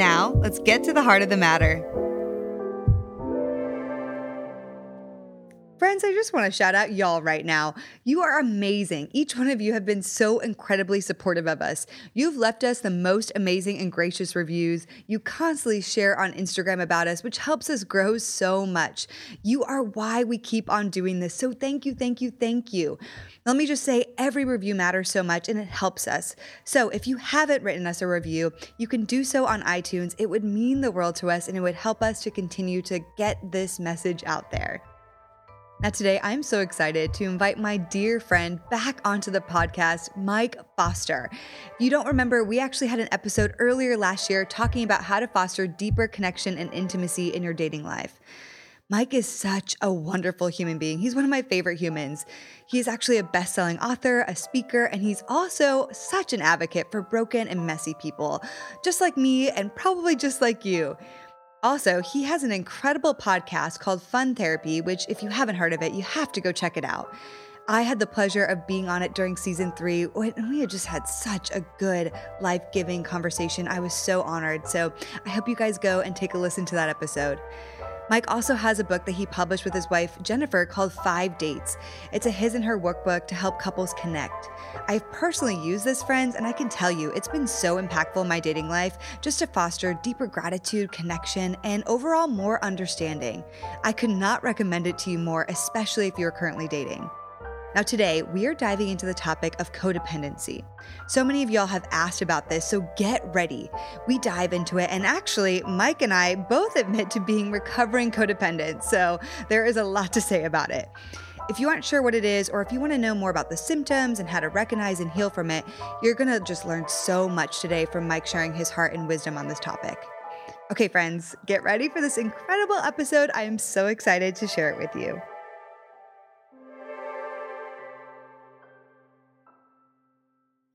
Now, let's get to the heart of the matter. Friends, I just want to shout out y'all right now. You are amazing. Each one of you have been so incredibly supportive of us. You've left us the most amazing and gracious reviews. You constantly share on Instagram about us, which helps us grow so much. You are why we keep on doing this. So thank you, thank you, thank you. Let me just say every review matters so much and it helps us. So if you haven't written us a review, you can do so on iTunes. It would mean the world to us and it would help us to continue to get this message out there. Now, today I'm so excited to invite my dear friend back onto the podcast, Mike Foster. If you don't remember, we actually had an episode earlier last year talking about how to foster deeper connection and intimacy in your dating life. Mike is such a wonderful human being. He's one of my favorite humans. He's actually a best selling author, a speaker, and he's also such an advocate for broken and messy people, just like me and probably just like you. Also, he has an incredible podcast called Fun Therapy, which, if you haven't heard of it, you have to go check it out. I had the pleasure of being on it during season three, and we had just had such a good, life giving conversation. I was so honored. So I hope you guys go and take a listen to that episode. Mike also has a book that he published with his wife, Jennifer, called Five Dates. It's a his and her workbook to help couples connect. I've personally used this, friends, and I can tell you it's been so impactful in my dating life just to foster deeper gratitude, connection, and overall more understanding. I could not recommend it to you more, especially if you're currently dating. Now, today we are diving into the topic of codependency. So many of y'all have asked about this, so get ready. We dive into it, and actually, Mike and I both admit to being recovering codependent, so there is a lot to say about it. If you aren't sure what it is, or if you want to know more about the symptoms and how to recognize and heal from it, you're going to just learn so much today from Mike sharing his heart and wisdom on this topic. Okay, friends, get ready for this incredible episode. I am so excited to share it with you.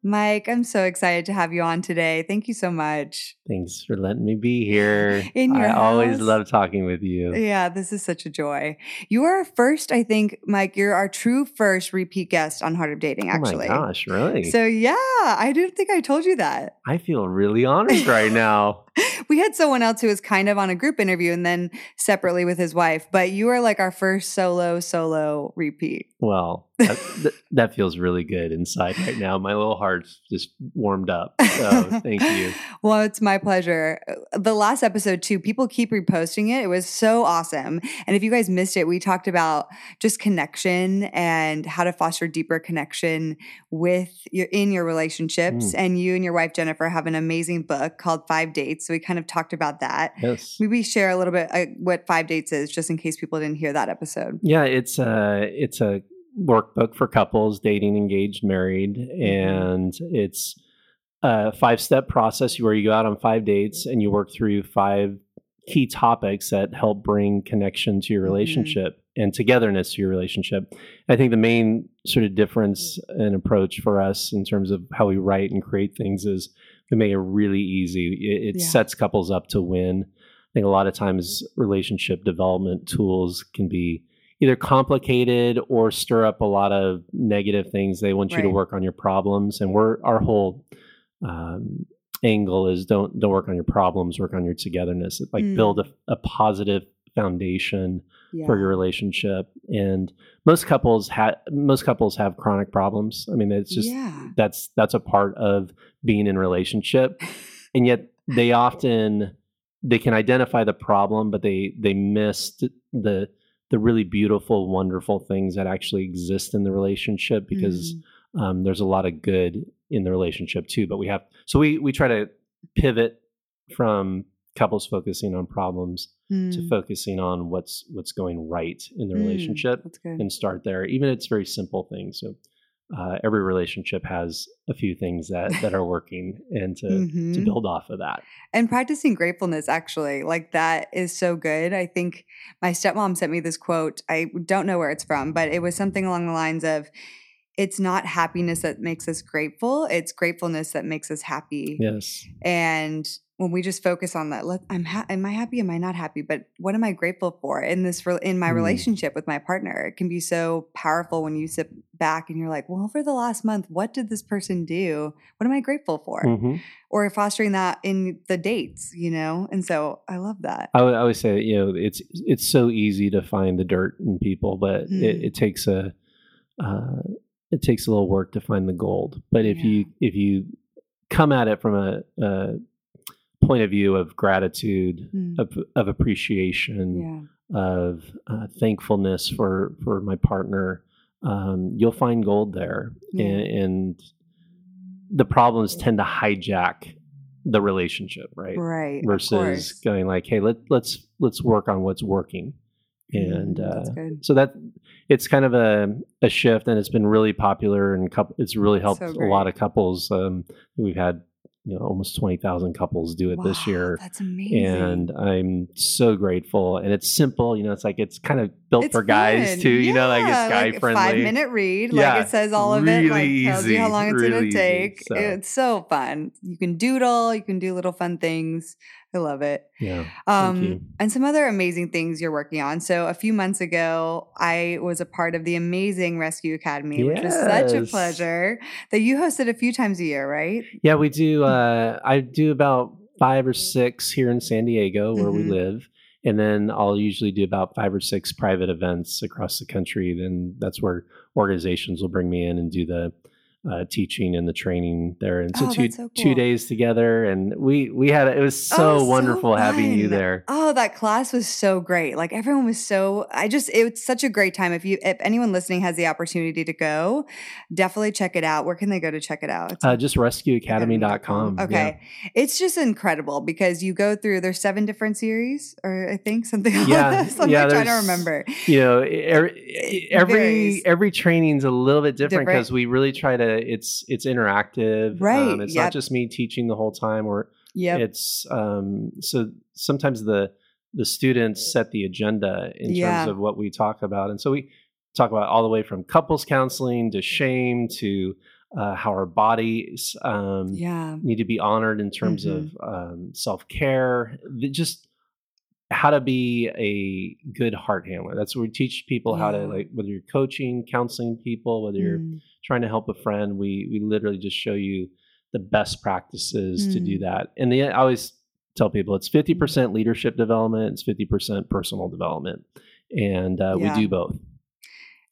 Mike, I'm so excited to have you on today. Thank you so much. Thanks for letting me be here. In your I house. always love talking with you. Yeah, this is such a joy. You are our first, I think, Mike, you're our true first repeat guest on Heart of Dating, actually. Oh my gosh, really? So, yeah, I didn't think I told you that. I feel really honored right now. we had someone else who was kind of on a group interview and then separately with his wife, but you are like our first solo, solo repeat. Well, that, th- that feels really good inside right now. My little heart's just warmed up. So thank you. well, it's my pleasure. The last episode, too, people keep reposting it. It was so awesome. And if you guys missed it, we talked about just connection and how to foster deeper connection with your in your relationships. Mm. And you and your wife Jennifer have an amazing book called Five Dates. So we kind of talked about that. Yes. Maybe share a little bit uh, what Five Dates is, just in case people didn't hear that episode. Yeah, it's a it's a workbook for couples dating, engaged, married, and it's a five step process where you go out on five dates and you work through five key topics that help bring connection to your Mhm. relationship and togetherness to your relationship. I think the main sort of difference and approach for us in terms of how we write and create things is we make it really easy. It, it Yeah. sets couples up to win. I think a lot of times relationship development tools can be either complicated or stir up a lot of negative things. They want you to work on your problems, and we're our whole um, angle is don't don't work on your problems, work on your togetherness. Like Mm. build a, a positive foundation Yeah. for your relationship. And most couples have most couples have chronic problems. I mean, it's just yeah. that's that's a part of being in relationship and yet they often they can identify the problem but they they missed the the really beautiful wonderful things that actually exist in the relationship because Mm. um, there's a lot of good in the relationship too but we have so we we try to pivot from couples focusing on problems to Mm. focusing on what's what's going right in the Mm. relationship and start there even if it's very simple things so uh, every relationship has a few things that that are working and to to Mhm. build off of that. And practicing gratefulness, actually, like that is so good. I think my stepmom sent me this quote. I don't know where it's from, but it was something along the lines of, "It's not happiness that makes us grateful; it's gratefulness that makes us happy." Yes. And when we just focus on that, let, I'm ha- am I happy? Am I not happy? But what am I grateful for in this re- in my Mm. relationship with my partner? It can be so powerful when you sit back and you're like, well, for the last month, what did this person do? What am I grateful for? hmm Or fostering that in the dates, you know. And so I love that. I, would- I always say, you know, it's it's so easy to find the dirt in people, but Mm. it, it takes a uh, it takes a little work to find the gold. But if Yeah. you if you come at it from a, a point of view of gratitude, Mm. of of appreciation, Yeah. of uh, thankfulness for for my partner, um, you'll find gold there, Yeah. and, and the problems tend to hijack the relationship, right? Right. Versus going like, hey, let let's let's work on what's working, and Mm, uh, so that it's kind of a, a shift, and it's been really popular, and coup it's really helped So a lot of couples. Um, we've had you know almost twenty thousand couples do it this year That's amazing. and I'm so grateful. And it's simple, you know. It's like it's kind of built It's for guys fun. too, you know, like it's guy like friendly. Five minute read, Yeah, like it says all of it, like really tells you how easy, long it's really gonna easy, take. so. It's so fun. You can doodle, you can do little fun things. I love it. Yeah. Um, and some other amazing things you're working on. So a few months ago, I was a part of the amazing Rescue Academy, which was such a pleasure. That you hosted a few times a year, right? Yeah, we do. Uh, I do about five or six here in San Diego where we Mhm. live, and then I'll usually do about five or six private events across the country. Then that's where organizations will bring me in and do the uh, teaching and the training there. And so Oh, two so two days together, and we we had it was so Oh, so wonderful having you there. Oh, that class was so great. Like everyone was so I just it was such a great time. If you if anyone listening has the opportunity to go, definitely check it out. Where can they go to check it out? Uh, just rescueacademy.com. Okay. It's just incredible because you go through there's seven different series or I think something Yeah, like this. I'm yeah, trying to remember. you know every every, every training's a little bit different Different. because we really try to it's it's interactive Right, um, it's yep. not just me teaching the whole time or yeah, it's um so sometimes the the students set the agenda in Yeah. terms of what we talk about and so we talk about all the way from couples counseling to shame to uh, how our bodies um, yeah. need to be honored in terms of um, self care. Just how to be a good heart handler. That's what we teach people how to like whether you're coaching, counseling people, whether you're Mm. trying to help a friend. We we literally just show you the best practices to do Mm. that. And the, I always tell people it's fifty percent leadership development, it's fifty percent personal development, and uh, Yeah. we do both.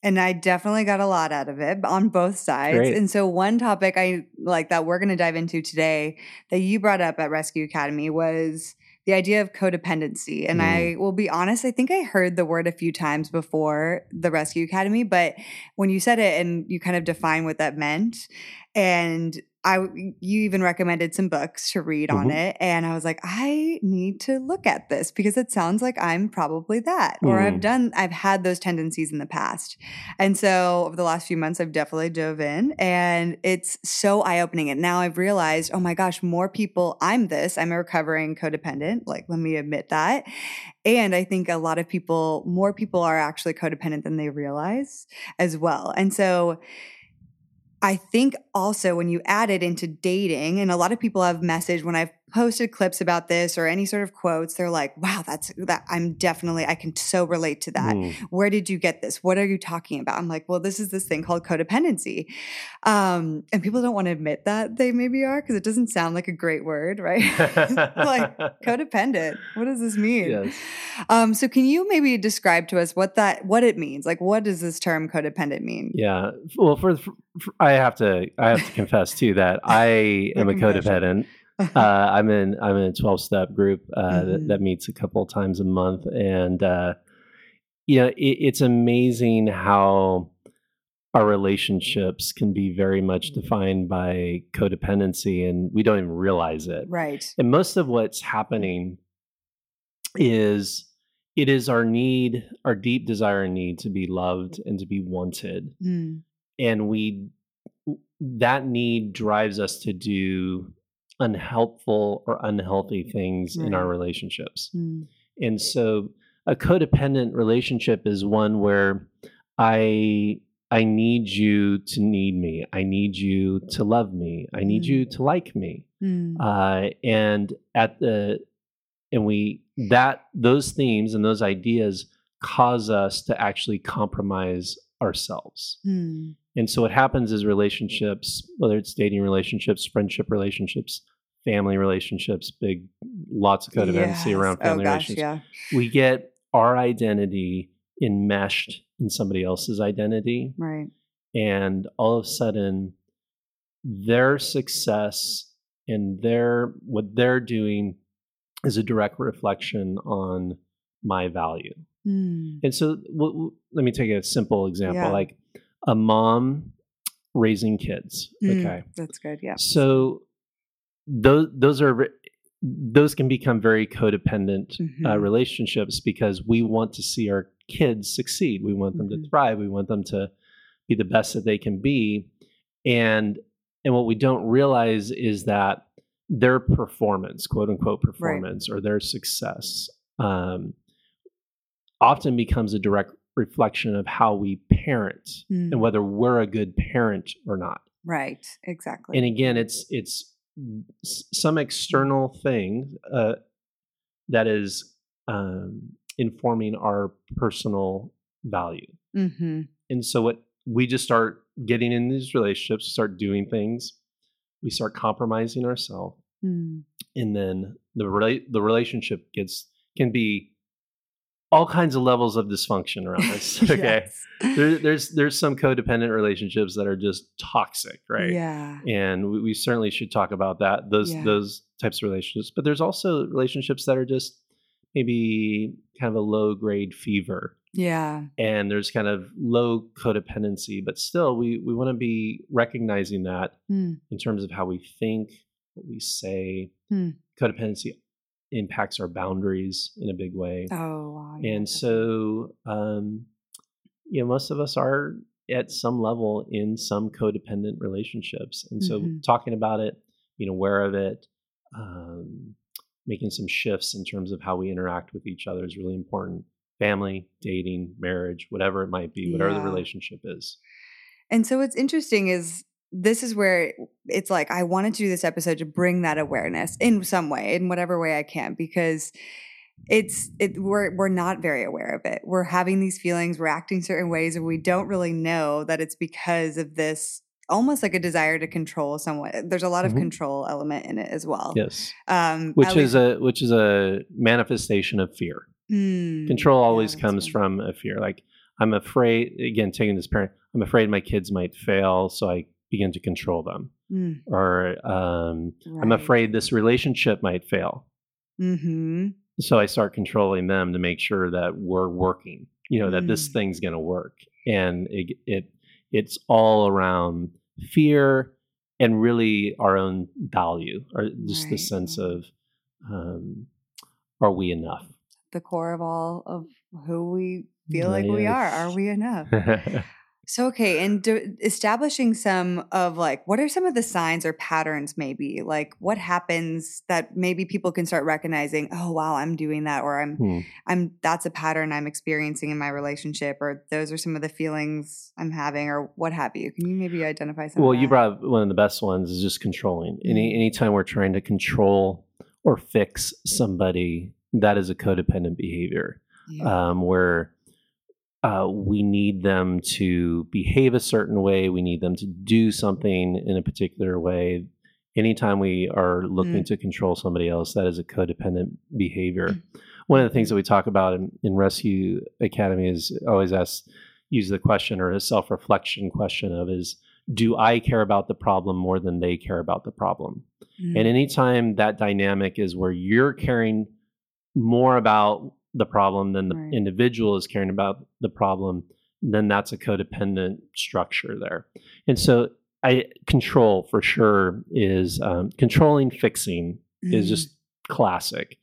And I definitely got a lot out of it on both sides. Great. And so one topic I like that we're going to dive into today that you brought up at Rescue Academy was the idea of codependency. And Mm. I will be honest, I think I heard the word a few times before the Rescue Academy, but when you said it and you kind of define what that meant and I you even recommended some books to read on Mhm. it and I was like I need to look at this because it sounds like I'm probably that or I've Mm. done I've had those tendencies in the past. And so over the last few months I've definitely dove in and it's so eye-opening and now I've realized oh my gosh more people I'm this I'm a recovering codependent like let me admit that. And I think a lot of people more people are actually codependent than they realize as well. And so I think also when you add it into dating, and a lot of people have messaged when I've posted clips about this or any sort of quotes, they're like, wow, that's that I'm definitely, I can so relate to that. Mm. Where did you get this? What are you talking about? I'm like, well, this is this thing called codependency. Um, and people don't want to admit that they maybe are because it doesn't sound like a great word, right? like codependent. What does this mean? Yes. Um, so can you maybe describe to us what that what it means? Like what does this term codependent mean? Yeah. Well, for, for, I have to I have to confess too that I am a confession. codependent. Uh, I'm in I'm in a 12 step group uh, Mhm. that, that meets a couple times a month, and uh, you know it, it's amazing how our relationships can be very much defined by codependency, and we don't even realize it. Right. And most of what's happening is it is our need, our deep desire and need to be loved and to be wanted Mm. and we that need drives us to do unhelpful or unhealthy things in our relationships. Mm. And so a codependent relationship is one where I I need you to need me. I need you to love me. I need Mm. you to like me. Mm. Uh, and at the and we that those themes and those ideas cause us to actually compromise ourselves. Mm. And so what happens is relationships, whether it's dating relationships, friendship relationships, family relationships, big lots of codependency Yes. around Oh family gosh, relationships. yeah. We get our identity enmeshed in somebody else's identity. Right. And all of a sudden their success and their what they're doing is a direct reflection on my value. Mm. And so, w- w- let me take a simple example, Yeah. like a mom raising kids. Mm. Okay, That's good. Yeah. so those those are those can become very codependent uh, Mhm. relationships because we want to see our kids succeed. We want them Mhm. to thrive. We want them to be the best that they can be, and and what we don't realize is that their performance, quote unquote performance, or their success, um, often becomes a direct reflection of how we parent Mm. and whether we're a good parent or not. Right. Exactly. And again, it's it's some external thing uh, that is um, informing our personal value. mm-hmm. And so, what we just start getting in these relationships, start doing things, we start compromising ourselves, Mm. and then the rela- the relationship gets can be all kinds of levels of dysfunction around us. Okay, Yes. there, there's there's some codependent relationships that are just toxic, right? Yeah. and we, we certainly should talk about that those Yeah. those types of relationships but there's also relationships that are just maybe kind of a low grade fever Yeah. and there's kind of low codependency but still we we want to be recognizing that Mm. in terms of how we think what we say Hmm. codependency impacts our boundaries in a big way Oh, wow. yeah, and so um you know most of us are at some level in some codependent relationships and so Mhm. talking about it being aware of it um, making some shifts in terms of how we interact with each other is really important family dating marriage whatever it might be whatever the relationship is And so what's interesting is this is where it's like I wanted to do this episode to bring that awareness in some way, in whatever way I can, because it's it we're we're not very aware of it. We're having these feelings, we're acting certain ways, and we don't really know that it's because of this almost like a desire to control someone. There's a lot of Mhm. control element in it as well. yes Um which is least- a which is a manifestation of fear Mm, control always that's comes right. from a fear like i'm afraid again taking this parent i'm afraid my kids might fail so i begin to control them Mm, or um, i'm afraid this relationship might fail Mhm. so i start controlling them to make sure that we're working you know that this Mm. thing's going to work and it, it it's all around fear and really our own value or just the sense of um, are we enough The core of all of who we feel like we are. Are we enough? So okay, and do, establishing some of like what are some of the signs or patterns maybe like what happens that maybe people can start recognizing oh wow I'm doing that or I'm Hmm. I'm that's a pattern I'm experiencing in my relationship or those are some of the feelings I'm having or what have you can you maybe identify some Well, you brought up one of the best ones is just controlling. Any Mm. anytime we're trying to control or fix somebody, that is a codependent behavior. Yeah. Um, where uh, we need them to behave a certain way, we need them to do something in a particular way. Anytime we are looking Mm. to control somebody else, that is a codependent behavior. One of the things Mhm. that we talk about in, in Rescue Academy is always ask, use the question or a self reflection question of is, do I care about the problem more than they care about the problem? Mm. And anytime that dynamic is where you're caring more about the problem than the Right. individual is caring about the problem, then that's a codependent structure there. And so, I control for sure is um, controlling, fixing is Mm. just classic.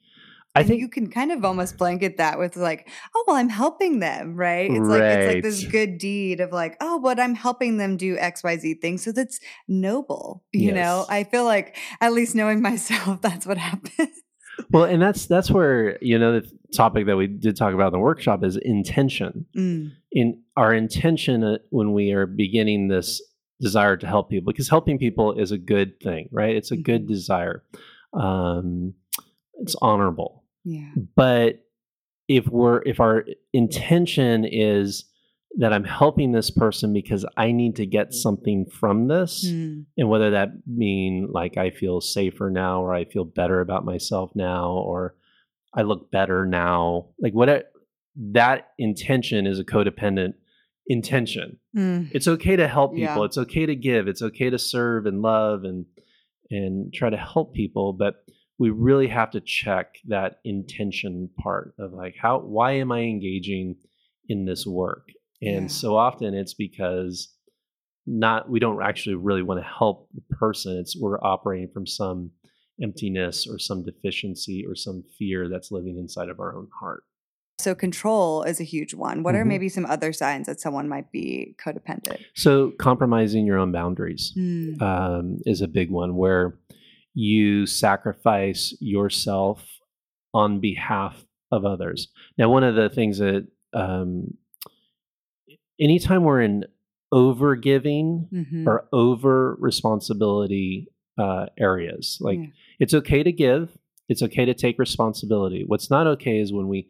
I and think you can kind of almost blanket that with like, oh well, I'm helping them, right? It's like it's like this good deed of like, oh, but I'm helping them do X, Y, Z things. So that's noble. You know, I feel like at least knowing myself, that's what happens. Well, and that's that's where you know the topic that we did talk about in the workshop is intention. Mm, in our intention uh, when we are beginning this desire to help people because helping people is a good thing right it's a good Mhm. desire um, it's honorable yeah. but if we're if our intention is that i'm helping this person because i need to get something from this. Mm, and whether that mean like i feel safer now or i feel better about myself now or i look better now like what that intention is a codependent intention. Mm, it's okay to help people. Yeah. it's okay to give. It's okay to serve and love and and try to help people but we really have to check that intention part of like how why am i engaging in this work and Yeah. so often it's because not we don't actually really want to help the person it's we're operating from some emptiness or some deficiency or some fear that's living inside of our own heart So control is a huge one. What are Mhm. maybe some other signs that someone might be codependent? so compromising your own boundaries Mm, um, is a big one where you sacrifice yourself on behalf of others. Now, one of the things that um, anytime we're in over giving mhm. or over responsibility uh, areas, like Yeah. it's okay to give, it's okay to take responsibility. What's not okay is when we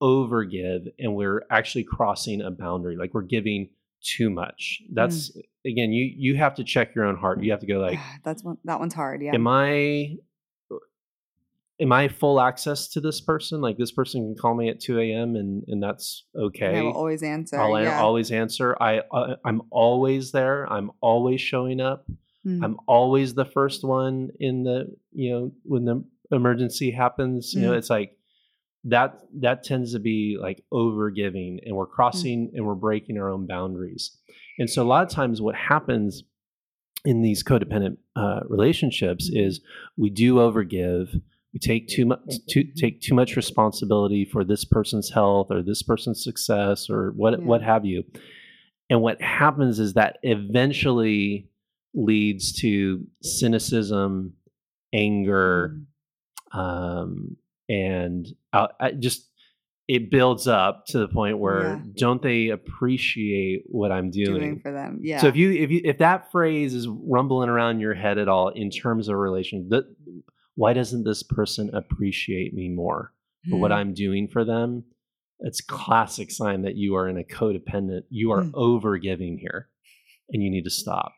over give and we're actually crossing a boundary, like we're giving too much. That's again, you you have to check your own heart. You have to go like, That's one. That one's hard. Yeah. am I am I full access to this person? Like this person can call me at two a.m. and and that's And okay. I will always answer. I'll yeah. always answer. I uh, I'm always there. I'm always showing up. Mm, I'm always the first one in the you know when the emergency happens. You know, Mm. it's like that that tends to be like over giving, and we're crossing and we're breaking our own boundaries. And so a lot of times, what happens in these codependent uh, relationships is we do overgive. We take too much to take too much responsibility for this person's health or this person's success or what Yeah. what have you. And what happens is that eventually leads to cynicism, anger, mm, um, and uh, I just it builds up to the point where Yeah. don't they appreciate what I'm doing? doing for them. Yeah. So if you if you if that phrase is rumbling around your head at all in terms of relation, that why doesn't this person appreciate me more for what Mm, I'm doing for them? It's classic sign that you are in a codependent. You are Mm. over giving here, and you need to stop.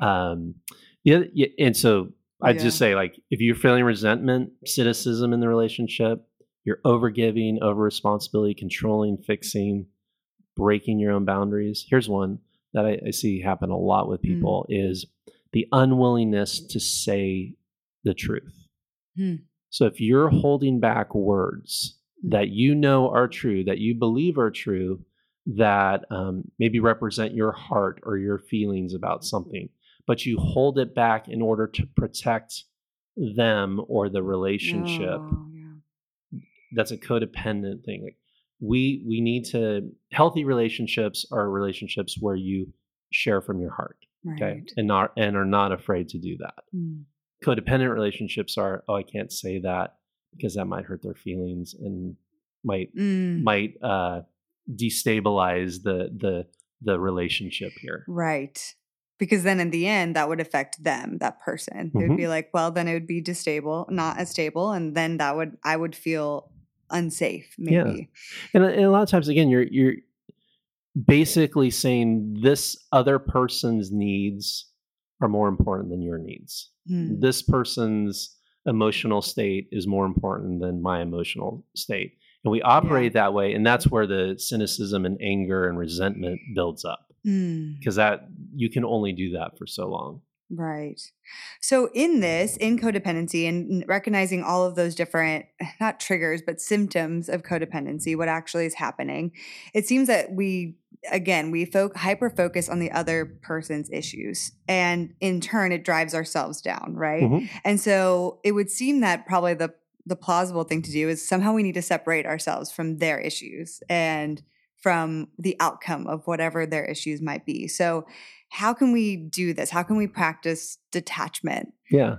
Um, yeah, yeah, and so I'd Yeah. just say like if you're feeling resentment, cynicism in the relationship, you're over giving, over responsibility, controlling, fixing, breaking your own boundaries. Here's one that I, I see happen a lot with Mm. people is the unwillingness to say the truth. Hmm. So if you're holding back words Hmm. that you know are true, that you believe are true, that um, maybe represent your heart or your feelings about something, but you hold it back in order to protect them or the relationship, Oh, yeah. that's a codependent thing. Like we we need to healthy relationships are relationships where you share from your heart, okay, Right. and not and are not afraid to do that. Mm, Codependent relationships are oh I can't say that because that might hurt their feelings and might mm, might uh, destabilize the the the relationship here. Right. Because then in the end, that would affect them, that person. It would be like, well, then it would be distable, not as stable. And then that would, I would feel unsafe, Yeah. maybe. And, a- and a lot of times, again, you're you're basically saying this other person's needs are more important than your needs. Mm, This person's emotional state is more important than my emotional state, and we operate that way, and that's where the cynicism and anger and resentment builds up mm. because that you can only do that for so long. Right. So, in this, in codependency, and recognizing all of those different, not triggers, but symptoms of codependency, what actually is happening, it seems that we, again, we fo- hyper focus on the other person's issues. And in turn, it drives ourselves down, right? Mhm. And so, it would seem that probably the the plausible thing to do is somehow we need to separate ourselves from their issues and from the outcome of whatever their issues might be. So, how can we do this? How can we practice detachment? Yeah.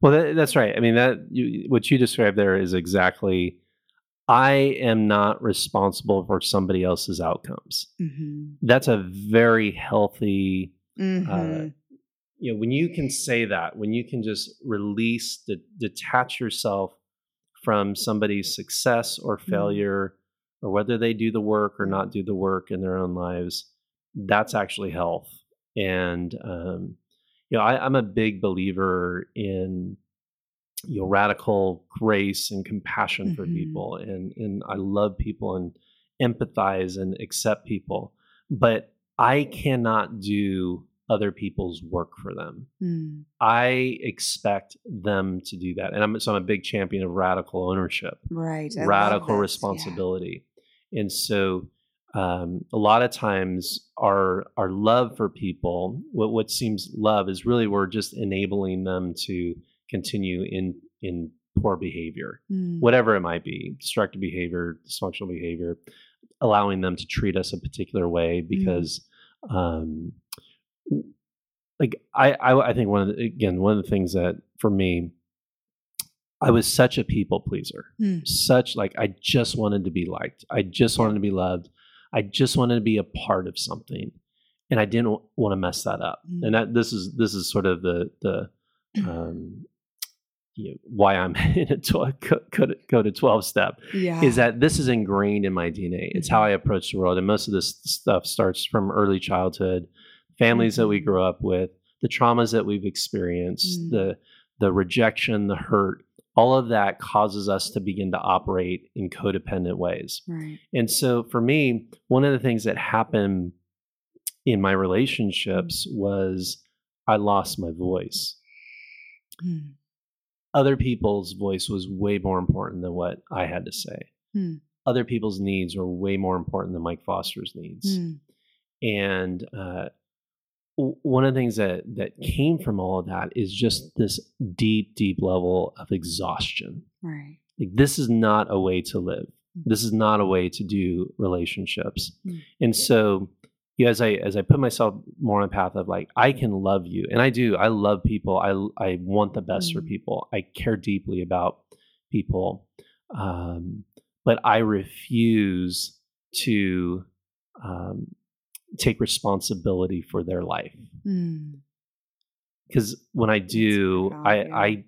Well, that, that's right. I mean, that you, what you described there is exactly. I am not responsible for somebody else's outcomes. Mm-hmm. That's a very healthy. Mm-hmm. Uh, you know, when you can say that, when you can just release, de- detach yourself from somebody's success or Mm-hmm. failure, or whether they do the work or not do the work in their own lives, that's actually health. And um, you know, I, I'm a big believer in you know radical grace and compassion for Mhm. people, and and I love people and empathize and accept people, but I cannot do other people's work for them. Mm. I expect them to do that, and I'm so I'm a big champion of radical ownership Right. I radical this. Yeah. responsibility. And so um, a lot of times our our love for people, what what seems love is really we're just enabling them to continue in in poor behavior, Mm. whatever it might be, destructive behavior, dysfunctional behavior, allowing them to treat us a particular way because um like I, I I think one of the, again one of the things that for me I was such a people pleaser Mm. such like I just wanted to be liked. I just wanted to be loved. I just wanted to be a part of something, and I didn't want to mess that up. Mm. And that this is this is sort of the the um, you know, why I'm in a tw- go, go to, go to twelve step Yeah. is that this is ingrained in my DNA. It's how I approach the world, and most of this stuff starts from early childhood, families that we Mhm. grew up with, the traumas that we've experienced, Mm. the the rejection, the hurt. All of that causes us to begin to operate in codependent ways. right. And so for me, one of the things that happened in my relationships was I lost my voice. Mm. Other people's voice was way more important than what I had to say. Hmm. Other people's needs were way more important than Mike Foster's needs. Mm. And uh, w- one of the things that that came from all of that is just this deep, deep level of exhaustion. Right. Like, this is not a way to live. This is not a way to do relationships. Mm. And so, you know, as I as I put myself more on a path of like I can love you, and I do. I love people. I I want the best for Mm. people. I care deeply about people, um, but I refuse to um, take responsibility for their life Mm. because when I do, I. I,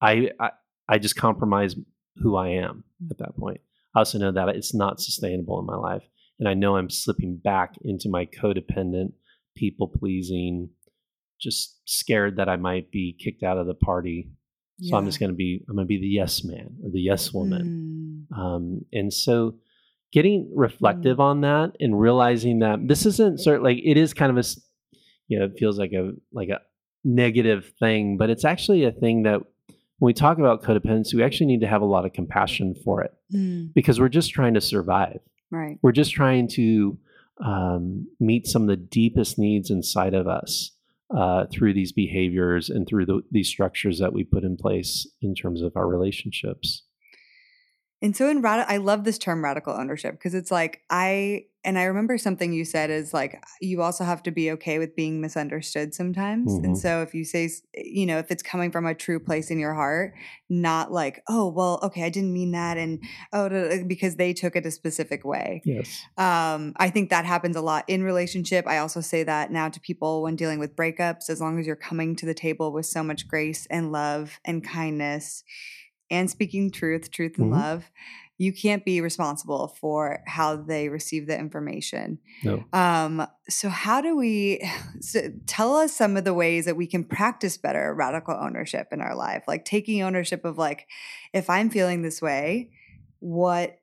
I, I, I just compromise who I am at that point. I also know that it's not sustainable in my life, and I know I'm slipping back into my codependent, people pleasing, just scared that I might be kicked out of the party. So I'm just going to be, I'm going to be the yes man or the yes woman. Mm. Um, and so getting reflective on that and realizing that this isn't sort of like it is kind of a, you know it feels like a like a negative thing but it's actually a thing that when we talk about codependency we actually need to have a lot of compassion for it Mm. because we're just trying to survive Right. we're just trying to um, meet some of the deepest needs inside of us uh, through these behaviors and through the, these structures that we put in place in terms of our relationships And so in radical, I love this term radical ownership because it's like I and I remember something you said is like you also have to be okay with being misunderstood sometimes. Mhm. And so if you say, you know, if it's coming from a true place in your heart, not like, oh well, okay, I didn't mean that, and oh, because they took it a specific way. yes Um, I think that happens a lot in relationship. I also say that now to people when dealing with breakups, as long as you're coming to the table with so much grace and love and kindness and speaking truth, truth and Mhm. love, you can't be responsible for how they receive the information. no Um, so how do we so tell us some of the ways that we can practice better radical ownership in our life? Like taking ownership of like, if I'm feeling this way, what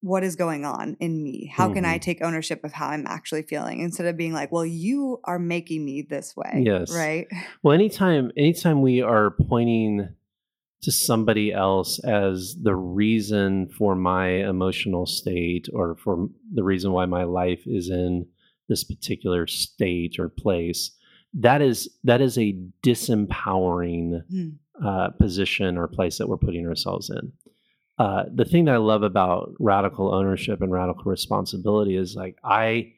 what is going on in me? How can I take ownership of how I'm actually feeling instead of being like, well, you are making me this way. Yes. Right. Well, anytime anytime we are pointing to somebody else as the reason for my emotional state or for the reason why my life is in this particular state or place, that is that is a disempowering Mm. uh, position or place that we're putting ourselves in. Uh, the thing that I love about radical ownership and radical responsibility is like I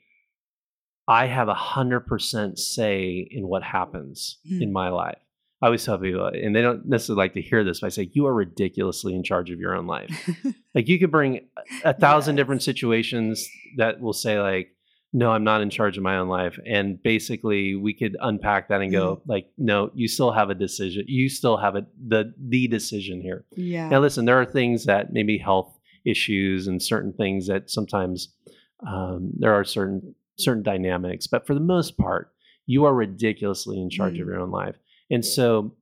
I have a hundred percent say in what happens Hmm. in my life. I always tell people, and they don't necessarily like to hear this, but I say you are ridiculously in charge of your own life. like you could bring a thousand Yes. different situations that will say like no i'm not in charge of my own life and basically we could unpack that and go Mm-hmm. like no you still have a decision you still have a the the decision here yeah. now listen there are things that maybe health issues and certain things that sometimes um, there are certain certain dynamics but for the most part you are ridiculously in charge of Mm. your own life and so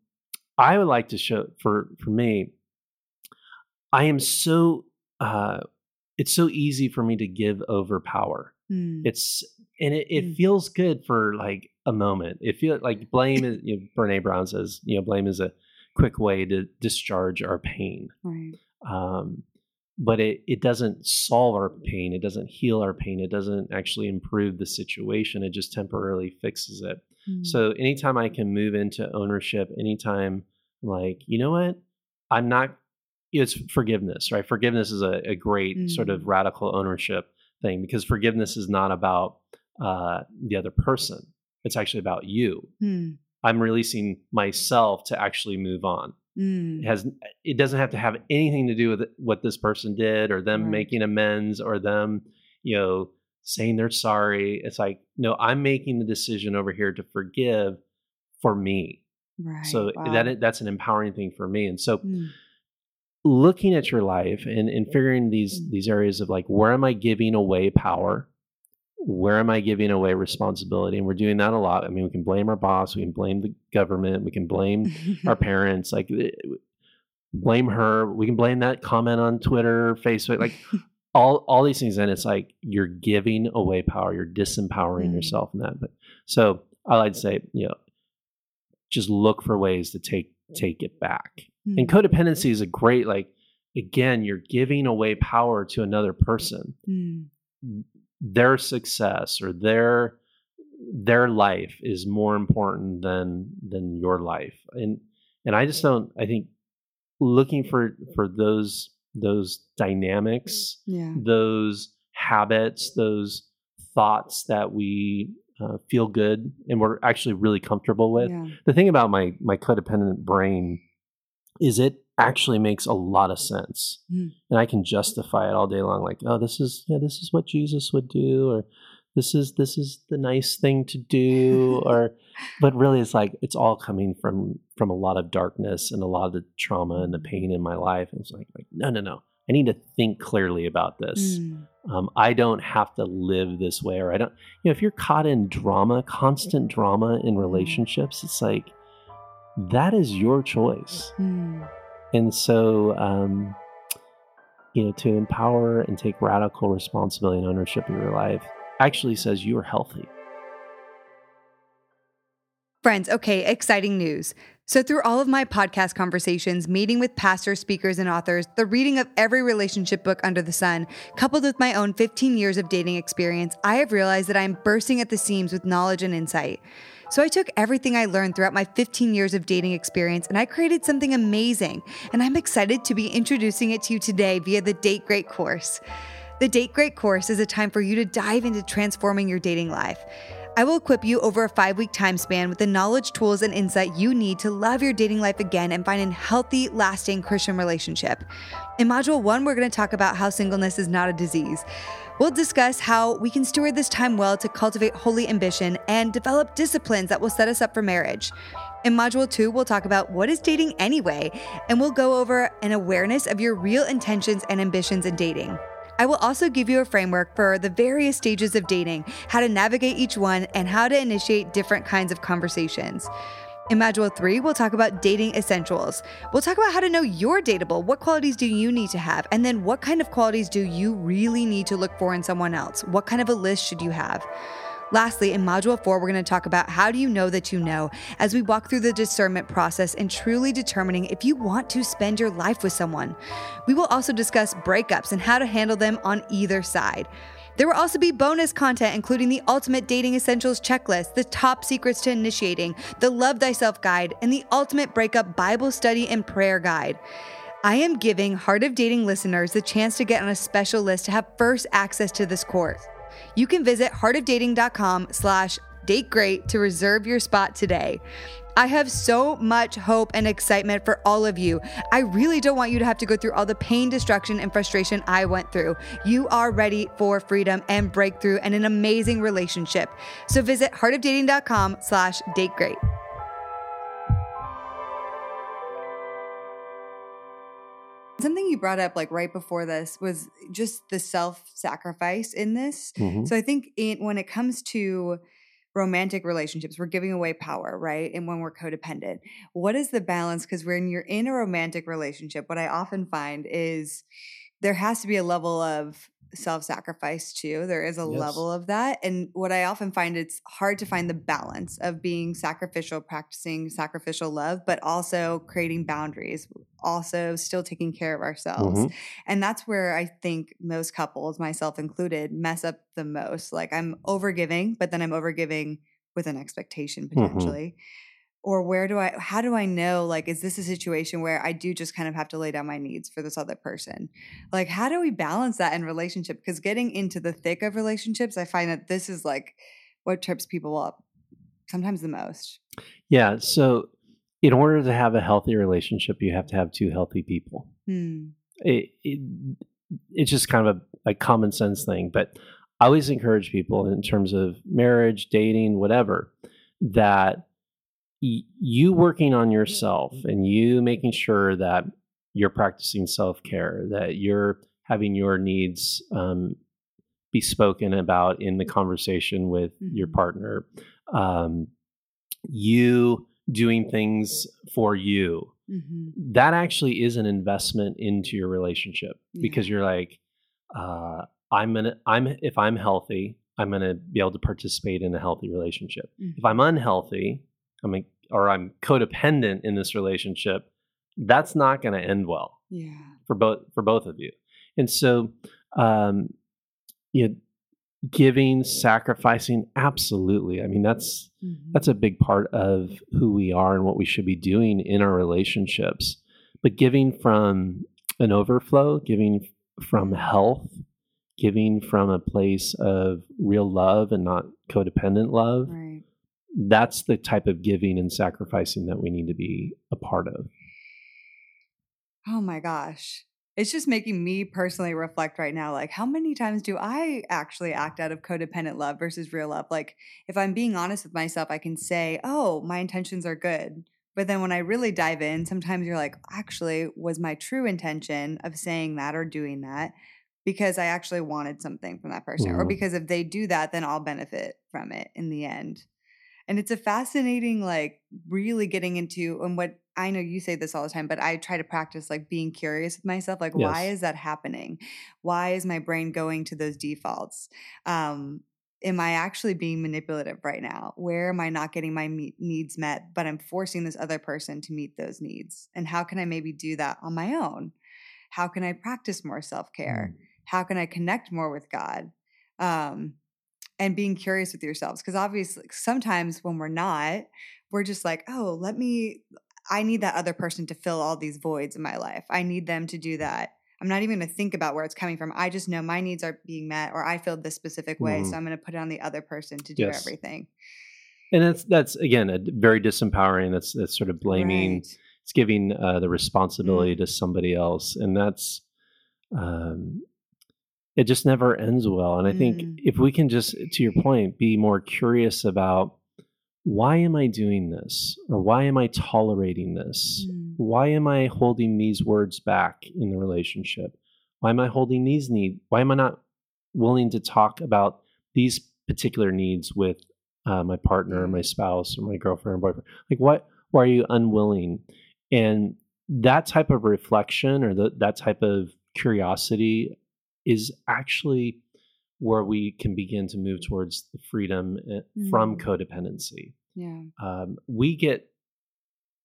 i would like to show for for me i am so uh it's so easy for me to give over power. Mm. it's and it, it Mm. feels good for like a moment. It feels like blame is you know, brene brown says you know blame is a quick way to discharge our pain. Right. um, but it, it doesn't solve our pain. It doesn't heal our pain. It doesn't actually improve the situation. It just temporarily fixes it Mm. so anytime i can move into ownership anytime like you know what i'm not it's forgiveness right forgiveness is a, a great sort of Mm. radical ownership thing because forgiveness is not about uh, the other person it's actually about you Mm. i'm releasing myself to actually move on Mm. it has it doesn't have to have anything to do with what this person did or them Right. making amends or them you know saying they're sorry it's like no i'm making the decision over here to forgive for me Right. so wow. that that's an empowering thing for me and so Mm. looking at your life and, and figuring these Mm. these areas of like where am i giving away power where am i giving away responsibility and we're doing that a lot i mean we can blame our boss we can blame the government we can blame our parents like eh, blame her we can blame that comment on twitter facebook like all all these things and it's like you're giving away power you're disempowering Mm. yourself in that but so i like to say you know just look for ways to take take it back and Mm. codependency is a great like again you're giving away power to another person Mm. their success or their their life is more important than than your life and and i just don't i think looking for for those those dynamics yeah. those habits those thoughts that we uh, feel good and we're actually really comfortable with yeah. the thing about my my codependent brain is it actually makes a lot of sense Mm. and i can justify it all day long like oh this is yeah this is what jesus would do or this is this is the nice thing to do or but really it's like it's all coming from from a lot of darkness and a lot of the trauma and the pain in my life and it's like like no no no i need to think clearly about this Mm. um, I don't have to live this way, or I don't. You know, if you're caught in drama, constant drama in relationships, it's like that is your choice. Mm. And so, um, you know, to empower and take radical responsibility and ownership of your life actually says you are healthy. Friends, okay, exciting news. So, through all of my podcast conversations, meeting with pastors, speakers, and authors, the reading of every relationship book under the sun, coupled with my own 15 years of dating experience, I have realized that I am bursting at the seams with knowledge and insight. So, I took everything I learned throughout my 15 years of dating experience and I created something amazing. And I'm excited to be introducing it to you today via the Date Great course. The Date Great course is a time for you to dive into transforming your dating life. I will equip you over a five week time span with the knowledge, tools, and insight you need to love your dating life again and find a healthy, lasting Christian relationship. In Module 1, we're going to talk about how singleness is not a disease. We'll discuss how we can steward this time well to cultivate holy ambition and develop disciplines that will set us up for marriage. In Module 2, we'll talk about what is dating anyway, and we'll go over an awareness of your real intentions and ambitions in dating. I will also give you a framework for the various stages of dating, how to navigate each one, and how to initiate different kinds of conversations. In Module 3, we'll talk about dating essentials. We'll talk about how to know you're dateable. What qualities do you need to have? And then what kind of qualities do you really need to look for in someone else? What kind of a list should you have? Lastly, in Module 4, we're going to talk about how do you know that you know as we walk through the discernment process and truly determining if you want to spend your life with someone. We will also discuss breakups and how to handle them on either side. There will also be bonus content, including the Ultimate Dating Essentials Checklist, the top secrets to initiating, the Love Thyself Guide, and the Ultimate Breakup Bible Study and Prayer Guide. I am giving Heart of Dating listeners the chance to get on a special list to have first access to this course. You can visit heartofdating.com slash date great to reserve your spot today. I have so much hope and excitement for all of you. I really don't want you to have to go through all the pain, destruction, and frustration I went through. You are ready for freedom and breakthrough and an amazing relationship. So visit heartofdating.com slash date great. Something you brought up like right before this was just the self-sacrifice in this. Mhm. So I think in, when it comes to romantic relationships, we're giving away power, right? And when we're codependent, what is the balance? Because when you're in a romantic relationship, what I often find is there has to be a level of self sacrifice too. There is a Yes. level of that. And what I often find it's hard to find the balance of being sacrificial, practicing sacrificial love, but also creating boundaries, also still taking care of ourselves. Mhm. And that's where I think most couples, myself included, mess up the most. Like I'm overgiving, but then I'm overgiving with an expectation Mm-hmm. Or where do I, how do I know, like, is this a situation where I do just kind of have to lay down my needs for this other person? Like, how do we balance that in relationship? Because getting into the thick of relationships, I find that this is like what trips people up sometimes the most. Yeah. So, in order to have a healthy relationship, you have to have two healthy people. Hmm. It, it, it's just kind of a, a common sense thing. But I always encourage people in terms of marriage, dating, whatever, that you working on yourself and you making sure that you're practicing self care, that you're having your needs um, be spoken about in the conversation with your Mhm. partner, um, you doing things for you. hmm That actually is an investment into your relationship because you're like, uh, I'm gonna, I'm if I'm healthy, I'm gonna be able to participate in a healthy relationship. If I'm unhealthy, I'm a, or I'm codependent in this relationship, that's not going to end well Yeah. for both for both of you. And so, um, you know, giving, sacrificing, absolutely. I mean, that's Mhm. that's a big part of who we are and what we should be doing in our relationships. But giving from an overflow, giving from health, giving from a place of real love and not codependent love Right. That's the type of giving and sacrificing that we need to be a part of. Oh my gosh. It's just making me personally reflect right now like how many times do I actually act out of codependent love versus real love? Like if I'm being honest with myself, I can say, "Oh, my intentions are good." But then when I really dive in, sometimes you're like, "Actually, was my true intention of saying that or doing that because I actually wanted something from that person or Mhm. because if they do that, then I'll benefit from it in the end." And it's a fascinating, like, really getting into, and what I know you say this all the time, but I try to practice like being curious with myself. Like, why is that happening? Why is my brain going to those defaults? Um, am I actually being manipulative right now? Where am I not getting my me- needs met, but I'm forcing this other person to meet those needs? And how can I maybe do that on my own? How can I practice more self care? How can I connect more with God? Um, and being curious with yourselves because obviously sometimes when we're not we're just like oh let me i need that other person to fill all these voids in my life i need them to do that i'm not even going to think about where it's coming from i just know my needs are being met or i feel this specific way so Mhm. i'm going to put it on the other person to do Yes. everything And that's that's again a very disempowering. That's that's sort of blaming. Right. It's giving uh, the responsibility to somebody else, and that's um, it. Just never ends well. And I think Mm. if we can just, to your point, be more curious about why am I doing this, or why am I tolerating this, Mm. why am I holding these words back in the relationship? Why am I holding these needs? Why am I not willing to talk about these particular needs with uh, my partner, or my spouse, or my girlfriend or boyfriend? Like, what? Why are you unwilling? And that type of reflection or the, that type of curiosity is actually where we can begin to move towards the freedom eh, from Mm. codependency yeah um, we get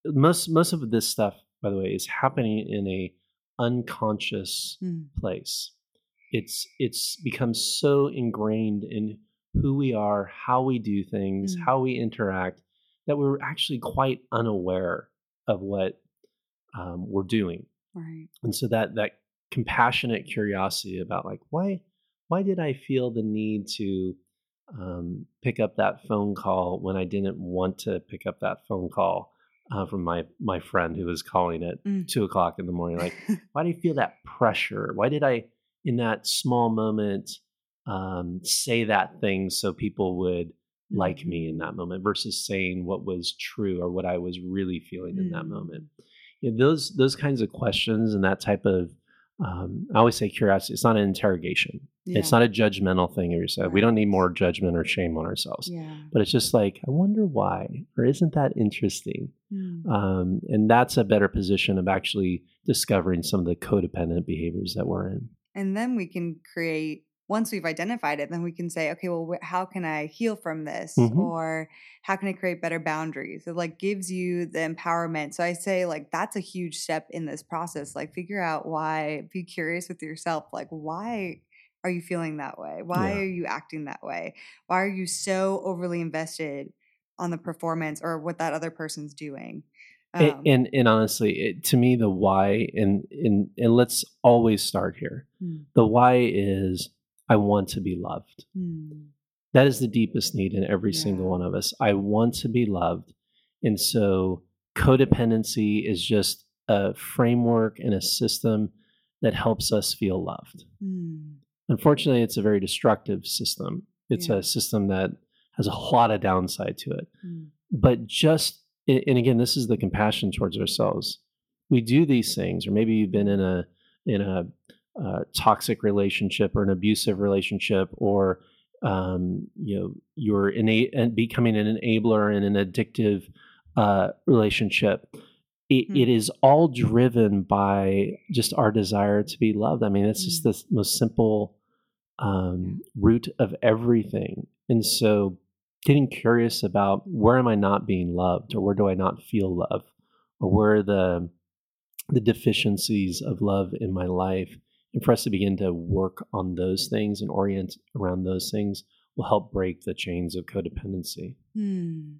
most most of this stuff by the way is happening in a unconscious Mm. place it's it's become so ingrained in who we are, how we do things, Mm. how we interact, that we're actually quite unaware of what um, we're doing. Right. And so that that compassionate curiosity about like why why did I feel the need to um, pick up that phone call when I didn't want to pick up that phone call uh, from my my friend who was calling at Mm. two o'clock in the morning? Like, why do you feel that pressure? Why did I, in that small moment, um, say that thing so people would like me in that moment versus saying what was true or what I was really feeling in that Mm. moment? You know, those those kinds of questions and that type of um, I always say curiosity. It's not an interrogation. It's not a judgmental thing of yourself. We don't need more judgment or shame on ourselves. Yeah. But it's just like, I wonder why, or isn't that interesting? Mm. Um, and that's a better position of actually discovering some of the codependent behaviors that we're in. And then we can create, once we've identified it, then we can say, okay, well, wh- how can I heal from this? Mhm. Or how can I create better boundaries? It like gives you the empowerment. So I say, like, that's a huge step in this process. Like, figure out why, be curious with yourself. Like, why are you feeling that way? Why Yeah. are you acting that way? Why are you so overly invested on the performance or what that other person's doing? Um, and and honestly, it, to me, the why and and and let's always start here. Mm. The why is I want to be loved. mm, That is the deepest need in every single one of us. I want to be loved, and so codependency is just a framework and a system that helps us feel loved. mm, Unfortunately, it's a very destructive system. It's Yeah. a system that has a lot of downside to it. mm, But just, and again, this is the compassion towards ourselves. We do these things, or maybe you've been in a in a uh, toxic relationship or an abusive relationship, or um, you know you're ina- and becoming an enabler in an addictive uh, relationship. It, Hmm. it is all driven by just our desire to be loved. I mean, it's just Hmm. the most simple um, root of everything. And so, getting curious about where am I not being loved, or where do I not feel love, or where are the the deficiencies of love in my life, and for us to begin to work on those things and orient around those things will help break the chains of codependency. Hmm.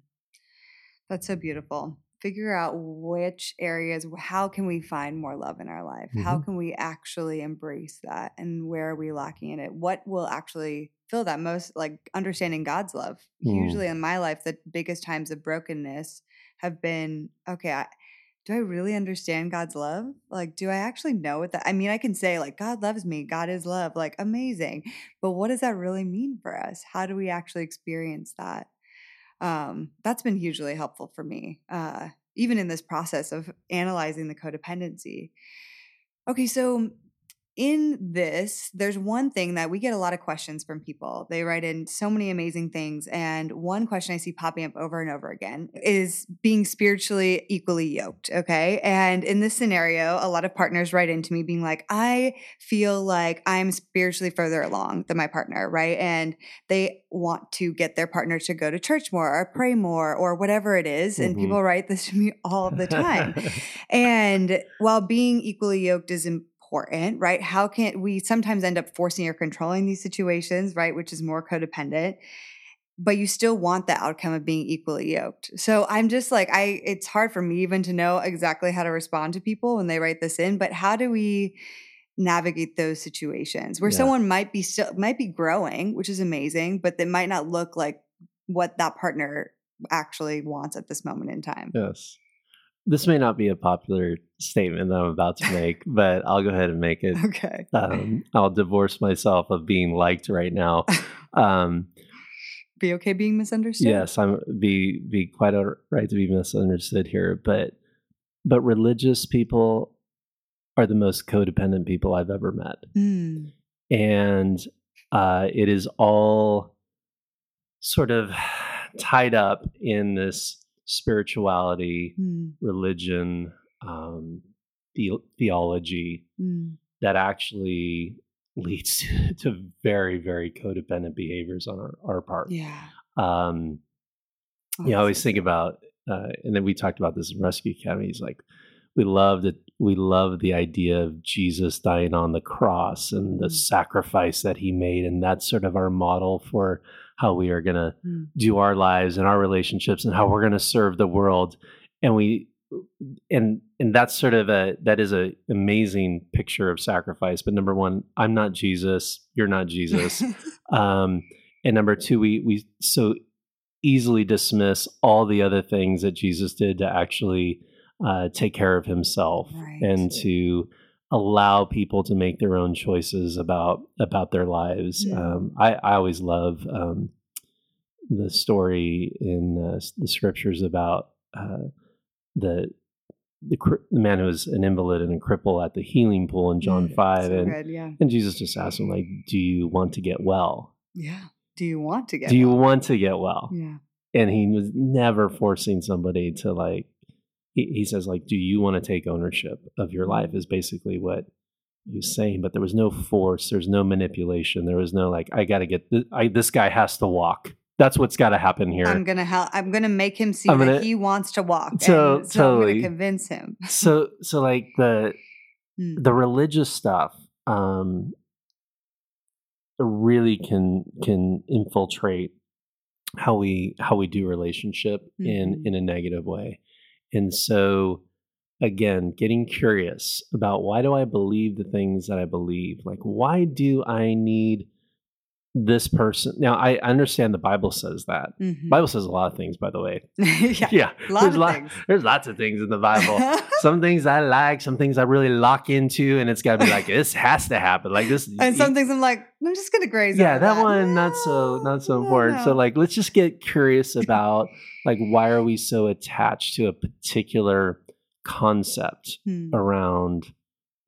That's so beautiful. Figure out which areas, how can we find more love in our life? How Mhm. can we actually embrace that? And where are we lacking in it? What will actually fill that most, like understanding God's love? Mm. Usually in my life, the biggest times of brokenness have been okay, I, do I really understand God's love? Like, do I actually know what that? I mean, I can say, like, God loves me, God is love, like, amazing. But what does that really mean for us? How do we actually experience that? um, that's been hugely helpful for me, uh, even in this process of analyzing the codependency. Okay, so in this, there's one thing that we get a lot of questions from people. They write in so many amazing things. And one question I see popping up over and over again is being spiritually equally yoked. Okay. And in this scenario, a lot of partners write into me being like, I feel like I'm spiritually further along than my partner. Right. And they want to get their partner to go to church more or pray more or whatever it is. And Mhm. people write this to me all the time. And while being equally yoked is important, right? How can we sometimes end up forcing or controlling these situations, right? Which is more codependent. But you still want the outcome of being equally yoked. So I'm just like, I, it's hard for me even to know exactly how to respond to people when they write this in, but how do we navigate those situations where Yeah. someone might be still, might be growing, which is amazing, but they might not look like what that partner actually wants at this moment in time? Yes. This may not be a popular statement that I'm about to make, but I'll go ahead and make it. Okay. Um, I'll divorce myself of being liked right now. Um, be okay being misunderstood. yes, I'm be be quite all right to be misunderstood here, but but religious people are the most codependent people I've ever met, Mm. and uh, it is all sort of tied up in this spirituality, Mm. religion, um, the- theology Mm. that actually leads to, to very, very codependent behaviors on our, our part. Yeah. Um, Oh, you know, I always think about, uh, and then we talked about this in Rescue Academy. Is like we loved it. We love the idea of Jesus dying on the cross and the Mm. sacrifice that he made, and that's sort of our model for how we are going to Mm. do our lives and our relationships and how we're going to serve the world. And we and and that's sort of a that is a amazing picture of sacrifice. But number one, I'm not Jesus. You're not Jesus. um, and number two, we we so easily dismiss all the other things that Jesus did to actually uh, take care of himself Right. and to allow people to make their own choices about about their lives. Yeah. Um, I, I always love um, the story in uh, the scriptures about uh, the the, cri- the man who was an invalid and a cripple at the healing pool in John Mm, five, so and good, yeah. and Jesus just asked him like, "Do you want to get well? Yeah. Do you want to get Do you want to get well?" Yeah. And he was never forcing somebody to like. He, he says like, "Do you want to take ownership of your life?" Is basically what he's saying. But there was no force. There's no manipulation. There was no like, "I got to get this, I, this guy has to walk." That's what's got to happen here. I'm gonna help. I'm gonna make him see I'm that he wants to walk. So- and so I'm gonna convince him. so so like the Mm. the religious stuff um really can can infiltrate how we how we do relationship in Mhm. in a negative way and so again getting curious about why do i believe the things that i believe? Like why do i need this person now i understand the bible says that Mhm. bible says a lot of things by the way yeah. yeah there's of lot- things. there's lots of things in the bible some things I like, some things I really lock into, and it's got to be like this has to happen. Like this, and some things I'm like, I'm just gonna graze. yeah, over that one not so not so no, important. So like, let's just get curious about like why are we so attached to a particular concept Hmm. around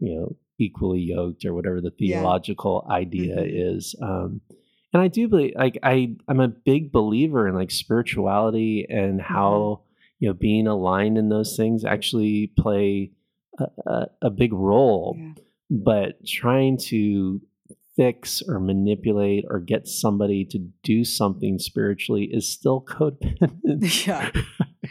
you know equally yoked or whatever the Yeah. theological idea Mhm. is. Um, and I do believe like I I'm a big believer in like spirituality and Mm-hmm. how you know being aligned in those things actually play a, a, a big role Yeah. but trying to fix or manipulate or get somebody to do something spiritually is still codependent. Yeah.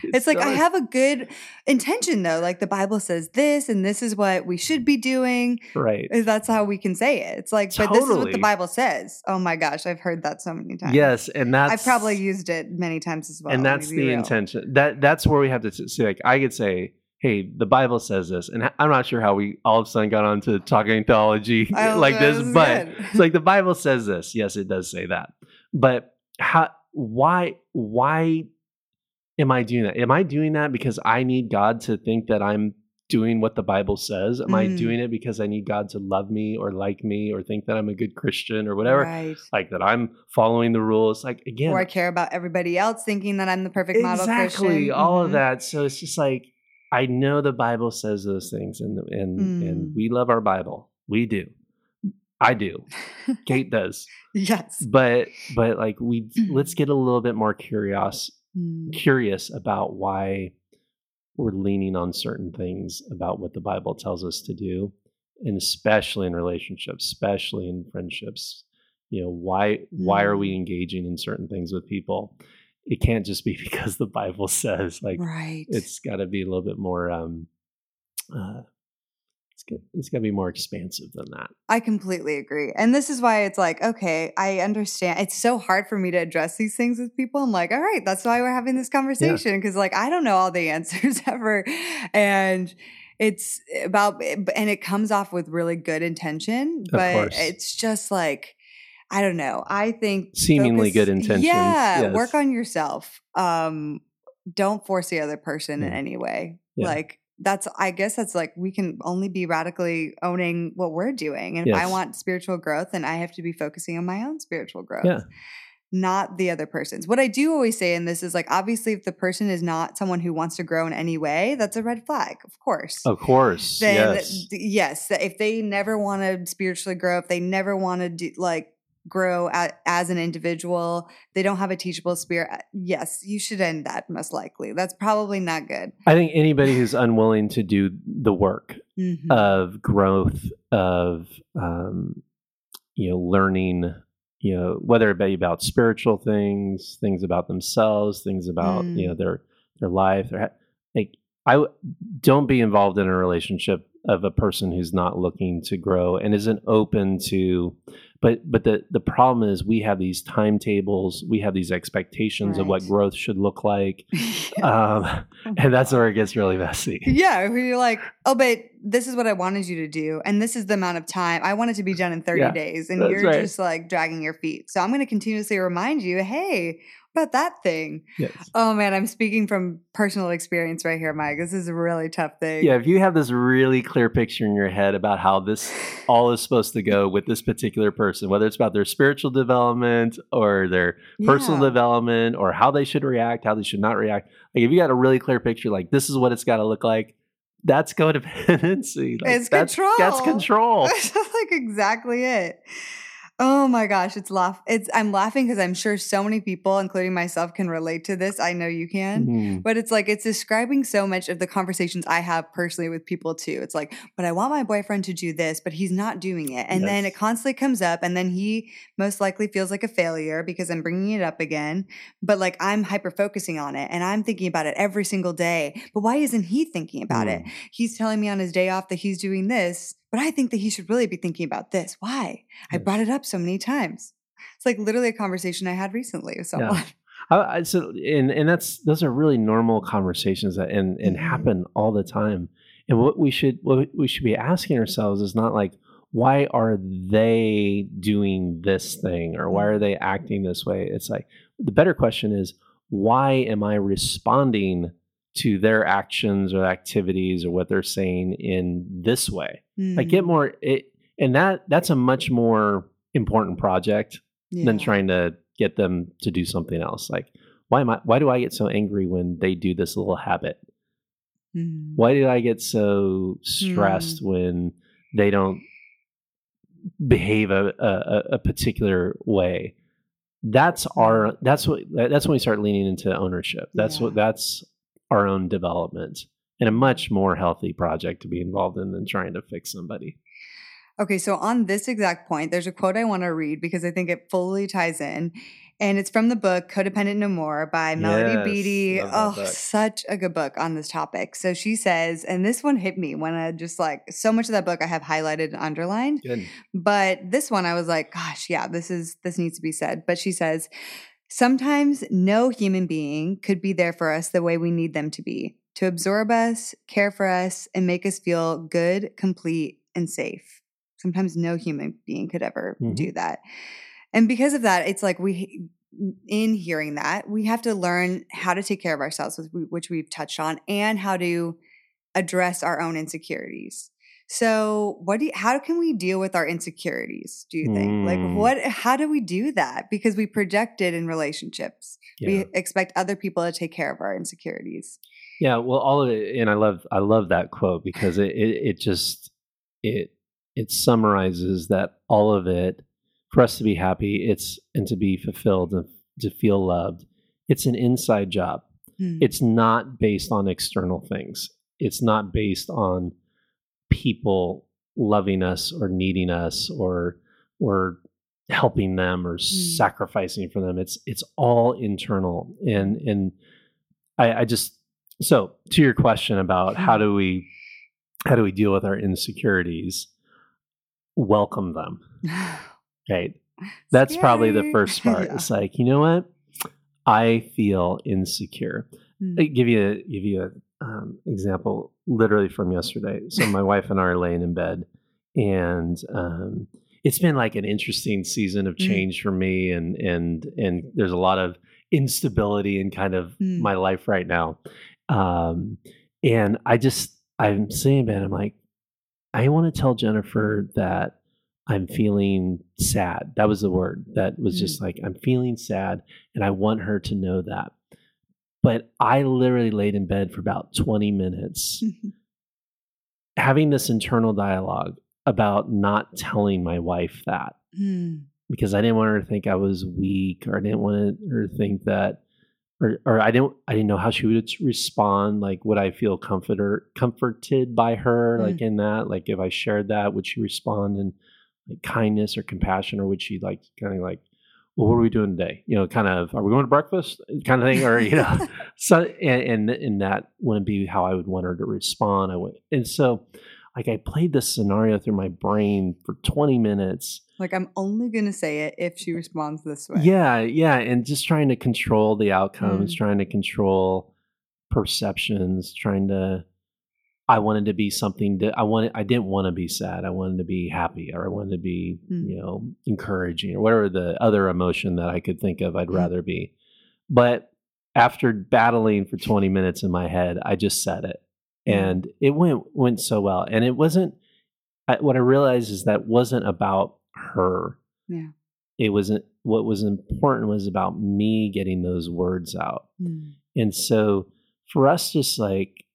It's like I have a good intention though. Like the Bible says this, and this is what we should be doing. right. Is That's how we can say it. It's like, but this is what the Bible says. Oh my gosh, I've heard that so many times. Yes, and that's I've probably used it many times as well. and that's the real. intention. That that's where we have to see like I could say, hey, the Bible says this, and I'm not sure how we all of a sudden got on to talking theology like know, this, but good. it's like the Bible says this. Yes, it does say that. But how why why am I doing that? Am I doing that because I need God to think that I'm doing what the Bible says? Am I Mm. doing it because I need God to love me or like me or think that I'm a good Christian or whatever? Right. Like that I'm following the rules. Like again, Or I care about everybody else thinking that I'm the perfect model exactly Christian. all of Mhm. that. So it's just like I know the Bible says those things, and and Mm. and we love our Bible. We do. I do. Kate does. Yes. But but like we let's get a little bit more curious Mm. curious about why we're leaning on certain things about what the Bible tells us to do, and especially in relationships, especially in friendships. You know, why why are we engaging in certain things with people? It can't just be because the Bible says like right. it's got to be a little bit more um uh it's got, it's got to be more expansive than that. I completely agree. And this is why it's like, okay, I understand. It's so hard for me to address these things with people. I'm like, all right, that's why we're having this conversation. Cause like, I don't know all the answers ever. And it's about, and it comes off with really good intention, but it's just like, I don't know. I think Seemingly good intentions, Yeah. yes. Work on yourself. Um, don't force the other person in any way. Yeah. Like, that's i guess that's like we can only be radically owning what we're doing and if i want spiritual growth then i have to be focusing on my own spiritual growth Yeah. not the other person's what i do always say in this is like obviously if the person is not someone who wants to grow in any way that's a red flag of course Of course, then yes. yes if they never want to spiritually grow if they never want to do like grow a as an individual they don't have a teachable spirit uh, yes you should end that most likely that's probably not good I think anybody who's unwilling to do the work Mhm. of growth of um, you know learning you know whether it be about spiritual things things about themselves things about you Mm. know their their life their like I don't be involved in a relationship of a person who's not looking to grow and isn't open to but but the the problem is we have these timetables we have these expectations of what growth should look like um, and that's where it gets really messy Yeah, you're like, oh, but this is what I wanted you to do, and this is the amount of time I want it to be done in 30 Yeah, days, and you're right. just like dragging your feet. So I'm going to continuously remind you, hey, about that thing? yes. Oh man, I'm speaking from personal experience right here, Mike. This is a really tough thing. yeah if you have this really clear picture in your head about how this all is supposed to go with this particular person whether it's about their spiritual development or their personal Yeah. development or how they should react, how they should not react. Like if you got a really clear picture, like this is what it's got to look like, that's codependency. Like, It's that's, That's control. control. That's like exactly it. Oh my gosh, it's laugh. It's I'm laughing because I'm sure so many people, including myself, can relate to this. I know you can. Mhm. But it's like it's describing so much of the conversations I have personally with people too. It's like, but I want my boyfriend to do this, but he's not doing it. And then it constantly comes up, and then he most likely feels like a failure because I'm bringing it up again. But like I'm hyper focusing on it and I'm thinking about it every single day. But why isn't he thinking about it? Mm. He's telling me on his day off that he's doing this, but I think that he should really be thinking about this. Why? I brought it up so many times. It's like literally a conversation I had recently with someone. I, I, so and and that's those are really normal conversations that and and Mhm. happen all the time. And what we should what we should be asking ourselves is not like why are they doing this thing or why are they acting this way? It's like the better question is why am I responding to their actions or activities or what they're saying in this way? Like get Mm, more it and that that's a much more important project than trying to get them to do something else. Like, why am I? Why do I get so angry when they do this little habit? Mm. Why do I get so stressed when they don't behave a, a, a particular way? That's our. That's what. That's when we start leaning into ownership. That's what. That's our own development and a much more healthy project to be involved in than trying to fix somebody. Okay, so on this exact point, there's a quote I want to read because I think it fully ties in. And it's from the book Codependent No More by Melody Yes, Beattie. Oh, such a good book on this topic. So she says, and this one hit me when I just like so much of that book I have highlighted and underlined. Good. But this one I was like, gosh, yeah, this is this needs to be said. But she says, sometimes no human being could be there for us the way we need them to be, to absorb us, care for us, and make us feel good, complete, and safe. Sometimes no human being could ever Mhm. do that. And because of that, it's like we in hearing that, we have to learn how to take care of ourselves, which we- which we've touched on, and how to address our own insecurities. So, what do you, how can we deal with our insecurities? Do you think? Like, Mm. what? How do we do that? Because we project it in relationships. Yeah. We expect other people to take care of our insecurities. Yeah, well, all of it, and I love I love that quote because it it, it just it it summarizes that all of it for us to be happy, it's and to be fulfilled and to feel loved. It's an inside job. Hmm. It's not based on external things. It's not based on people loving us or needing us or or helping them or sacrificing for them. It's it's all internal and and I, I just so to your question about how do we how do we deal with our insecurities? Welcome them. Right. That's probably the first part. Yeah. It's like, you know what? I feel insecure. I give you a, give you a um, example literally from yesterday. So my wife and I are laying in bed, and um, it's been like an interesting season of Mm. change for me, and and and there's a lot of instability in kind of Mm. my life right now. Um, and I just I'm sitting in bed. I'm like, I want to tell Jennifer that I'm feeling sad. That was the word that was Mm. just like, I'm feeling sad and I want her to know that. But I literally laid in bed for about 20 minutes having this internal dialogue about not telling my wife that Hmm. because I didn't want her to think I was weak or I didn't want her to think that or or I didn't I didn't know how she would respond like would I feel comforter comforted by her Mm. like in that like if I shared that would she respond in like kindness or compassion or would she like kind of like well, what are we doing today? You know, kind of, are we going to breakfast? Kind of thing, or you know, so and and, and that wouldn't be how I would want her to respond. I would, and so like I played this scenario through my brain for 20 minutes. Like I'm only gonna say it if she responds this way. Yeah, yeah, and just trying to control the outcomes, mm. trying to control perceptions, trying to I wanted to be something that I wanted. I didn't want to be sad. I wanted to be happy, or I wanted to be, mm. you know, encouraging, or whatever the other emotion that I could think of. I'd mm. rather be. But after battling for 20 minutes in my head, I just said it, and it went went so well. And it wasn't. I, what I realized is that wasn't about her. Yeah. It wasn't. What was important was about me getting those words out. Mm. And so for us, just like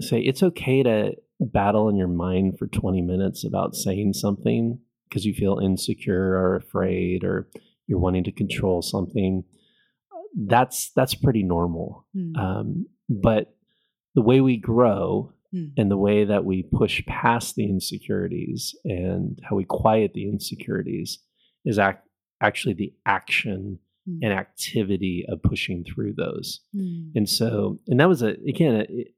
say it's okay to battle in your mind for 20 minutes about saying something because you feel insecure or afraid or you're wanting to control something that's that's pretty normal mm. um, but the way we grow mm. and the way that we push past the insecurities and how we quiet the insecurities is ac- actually the action mm. and activity of pushing through those hmm. and so and that was a again it,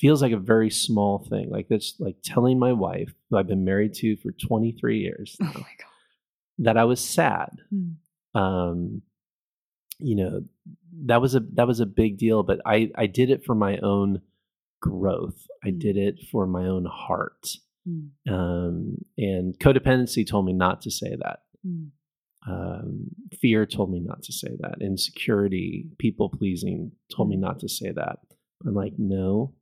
feels like a very small thing. Like that's like telling my wife, who I've been married to for 23 years, oh my God. that I was sad. Hmm. Um, you know, that was a that was a big deal. But I I did it for my own growth. I hmm. did it for my own heart. Hmm. Um, and codependency told me not to say that. Hmm. Um, fear told me not to say that. Insecurity, people pleasing told me not to say that. I'm like, no,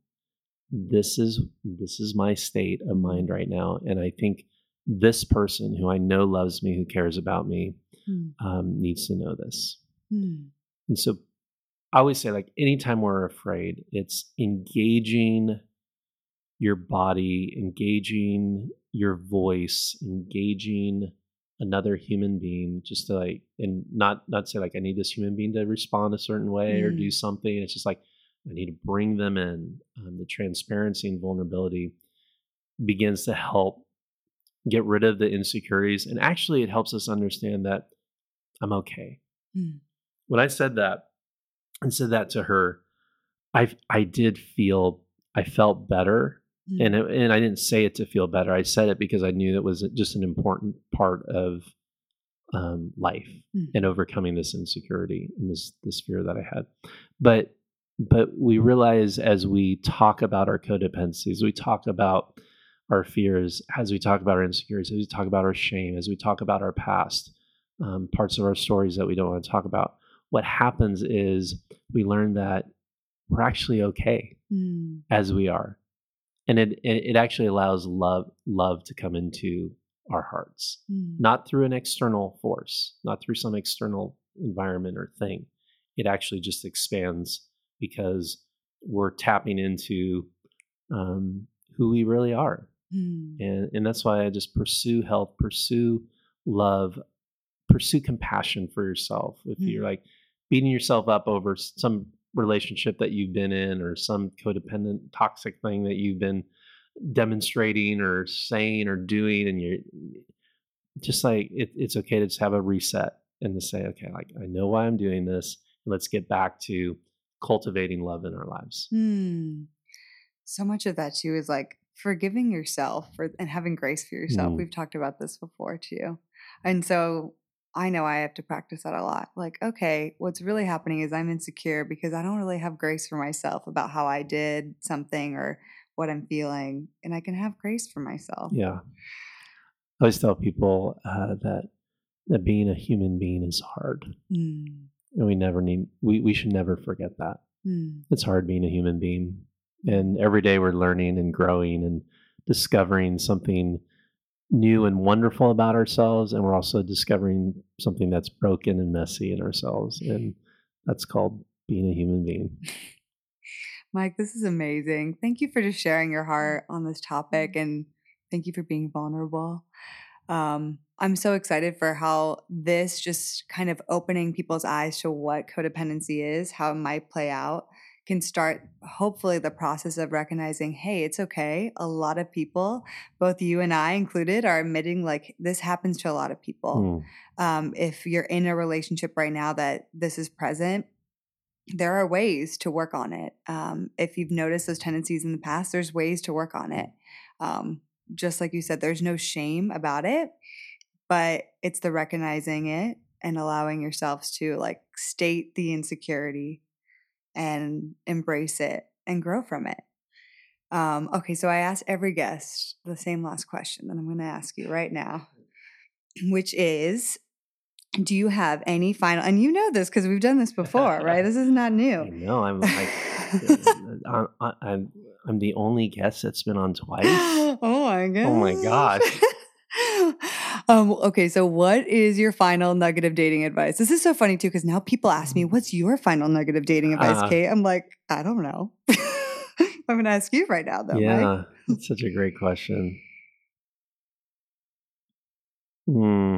this is this is my state of mind right now and i think this person who i know loves me who cares about me mm. um, needs to know this mm. and so i always say like anytime we're afraid it's engaging your body engaging your voice engaging another human being just to like and not not say like i need this human being to respond a certain way mm. or do something it's just like I need to bring them in. Um, the transparency and vulnerability begins to help get rid of the insecurities. And actually, it helps us understand that I'm okay. Mm. When I said that and said that to her, I I did feel I felt better, mm. and it, and I didn't say it to feel better. I said it because I knew it was just an important part of um, life mm. and overcoming this insecurity and this this fear that I had. But but we realize as we talk about our codependencies, we talk about our fears, as we talk about our insecurities, as we talk about our shame, as we talk about our past, um, parts of our stories that we don't want to talk about, what happens is we learn that we're actually okay mm. as we are, and it it actually allows love love to come into our hearts, mm. not through an external force, not through some external environment or thing. It actually just expands because we're tapping into um, who we really are. Mm. And, and that's why I just pursue health, pursue love, pursue compassion for yourself. If mm. you're like beating yourself up over some relationship that you've been in or some codependent toxic thing that you've been demonstrating or saying or doing and you're just like it, it's okay to just have a reset and to say okay like i know why i'm doing this let's get back to cultivating love in our lives. Mm. So much of that too is like forgiving yourself for, and having grace for yourself. Mm. We've talked about this before too. And so I know I have to practice that a lot. Like, okay, what's really happening is I'm insecure because I don't really have grace for myself about how I did something or what I'm feeling. And I can have grace for myself. Yeah. I always tell people uh, that that being a human being is hard. Mm and we never need we, we should never forget that mm. it's hard being a human being and every day we're learning and growing and discovering something new and wonderful about ourselves and we're also discovering something that's broken and messy in ourselves and that's called being a human being. Mike this is amazing. Thank you for just sharing your heart on this topic and thank you for being vulnerable. Um, I'm so excited for how this just kind of opening people's eyes to what codependency is, how it might play out, can start hopefully the process of recognizing hey it's okay a lot of people both you and i included are admitting like this happens to a lot of people. Mm. um, if you're in a relationship right now that this is present there are ways to work on it. Um, if you've noticed those tendencies in the past there's ways to work on it. Um, just like you said there's no shame about it but it's the recognizing it and allowing yourselves to like state the insecurity and embrace it and grow from it. Um, okay, so I asked every guest the same last question that I'm going to ask you right now, which is Do you have any final, and you know this because we've done this before, right? This is not new. no I'm like, I'm, uh, uh, uh, I'm, I'm the only guest that's been on twice. oh my god. Oh my gosh. Um, okay, so what is your final nugget of dating advice? This is so funny too, because now people ask me, What's your final nugget of dating advice, Uh, Kate? I'm like, I don't know. I'm gonna ask you right now though. Yeah, that's such a great question. Hmm.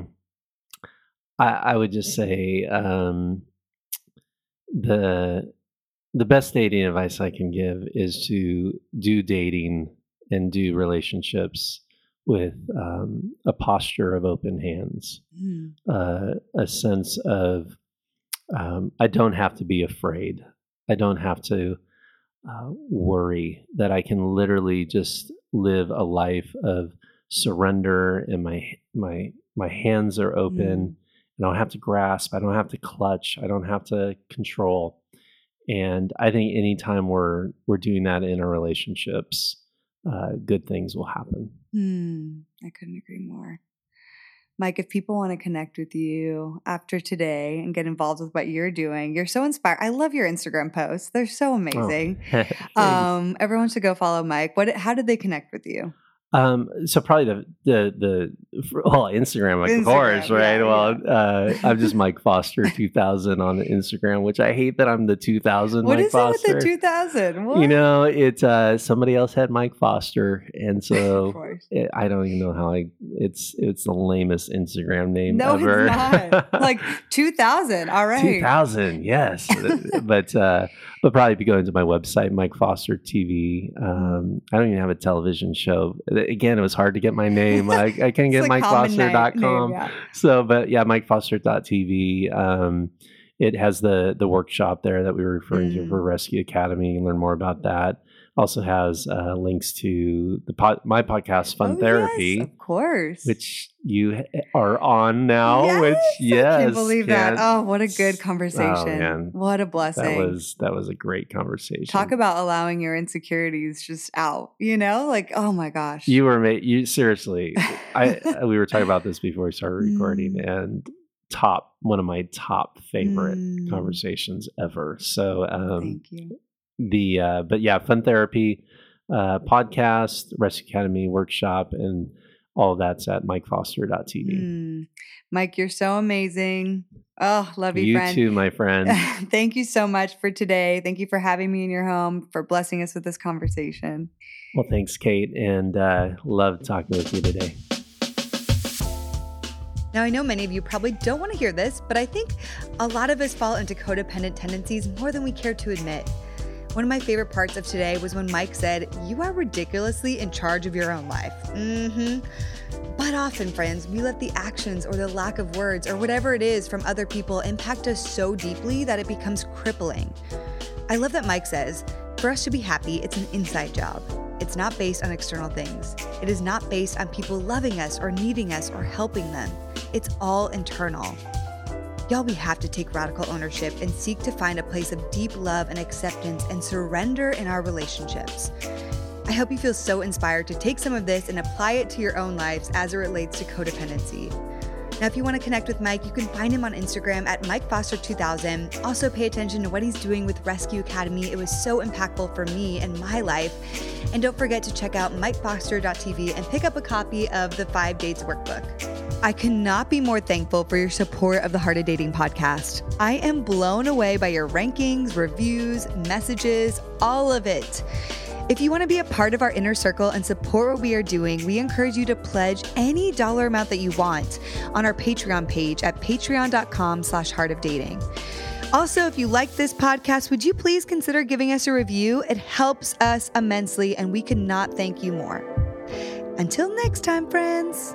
I, I would just say um, the the best dating advice I can give is to do dating and do relationships with um, a posture of open hands, Mm, uh, a sense of um, I don't have to be afraid. I don't have to uh, worry that I can literally just live a life of surrender and my my my hands are open. And I don't have to grasp. I don't have to clutch. I don't have to control. And I think anytime we're we're doing that in our relationships, uh, good things will happen. Hmm, I couldn't agree more. Mike, if people want to connect with you after today and get involved with what you're doing, you're so inspired. I love your Instagram posts. They're so Oh, amazing. thanks. Um, everyone should go follow Mike. What how did they connect with you? Um, so probably the the the well Instagram, of Instagram, course, right? yeah, well, uh, I'm just Mike Foster 2000 on Instagram, which I hate that I'm the 2000 What Mike is Foster. it with the 2000? What? you know, it's uh, somebody else had Mike Foster, and so it, I don't even know how I. It's it's the lamest Instagram name No, ever. it's not. like 2000. All right. 2000, yes, but uh, but probably if you go into my website, Mike Foster TV. Um, I don't even have a television show. Again, it was hard to get my name. I, I couldn't get like MikeFoster.com. name, yeah. So, but yeah, MikeFoster.tv. Um, it has the the workshop there that we were referring to Mm. for Rescue Academy. You can learn more about that. Also has uh, links to the pod, my podcast, Fun Oh, yes, Therapy, of course. which you are on now. which yes, I can't believe that. can't- Oh, what a good conversation. man. What a blessing. that was that was a great conversation. Talk about allowing your insecurities just out, you know? Like, oh my gosh. you were made. you seriously. I uh, we were talking about this before we started recording, Mm. and top one of my top favorite Mm, conversations ever. So um, Thank you. The uh, but yeah, fun therapy uh, podcast, Rescue Academy workshop, and all that's at MikeFoster.tv. Mm. Mike, you're so amazing. Oh, love you, you friend. too, my friend. Thank you so much for today. Thank you for having me in your home, for blessing us with this conversation. well, thanks, Kate, and uh, love talking with you today. Now, I know many of you probably don't want to hear this, but I think a lot of us fall into codependent tendencies more than we care to admit. One of my favorite parts of today was when Mike said, You are ridiculously in charge of your own life. Mm hmm. But often, friends, we let the actions or the lack of words or whatever it is from other people impact us so deeply that it becomes crippling. I love that Mike says, For us to be happy, it's an inside job. It's not based on external things. It is not based on people loving us or needing us or helping them. It's all internal. Y'all, we have to take radical ownership and seek to find a place of deep love and acceptance and surrender in our relationships. I hope you feel so inspired to take some of this and apply it to your own lives as it relates to codependency. Now, if you want to connect with Mike, you can find him on Instagram at MikeFoster2000. Also, pay attention to what he's doing with Rescue Academy. It was so impactful for me and my life. And don't forget to check out MikeFoster.tv and pick up a copy of the Five Dates Workbook. I cannot be more thankful for your support of the Heart of Dating podcast. I am blown away by your rankings, reviews, messages, all of it. If you want to be a part of our inner circle and support what we are doing, we encourage you to pledge any dollar amount that you want on our Patreon page at patreon.com slash heart of dating. Also, if you like this podcast, would you please consider giving us a review? It helps us immensely, and we cannot thank you more. Until next time, friends.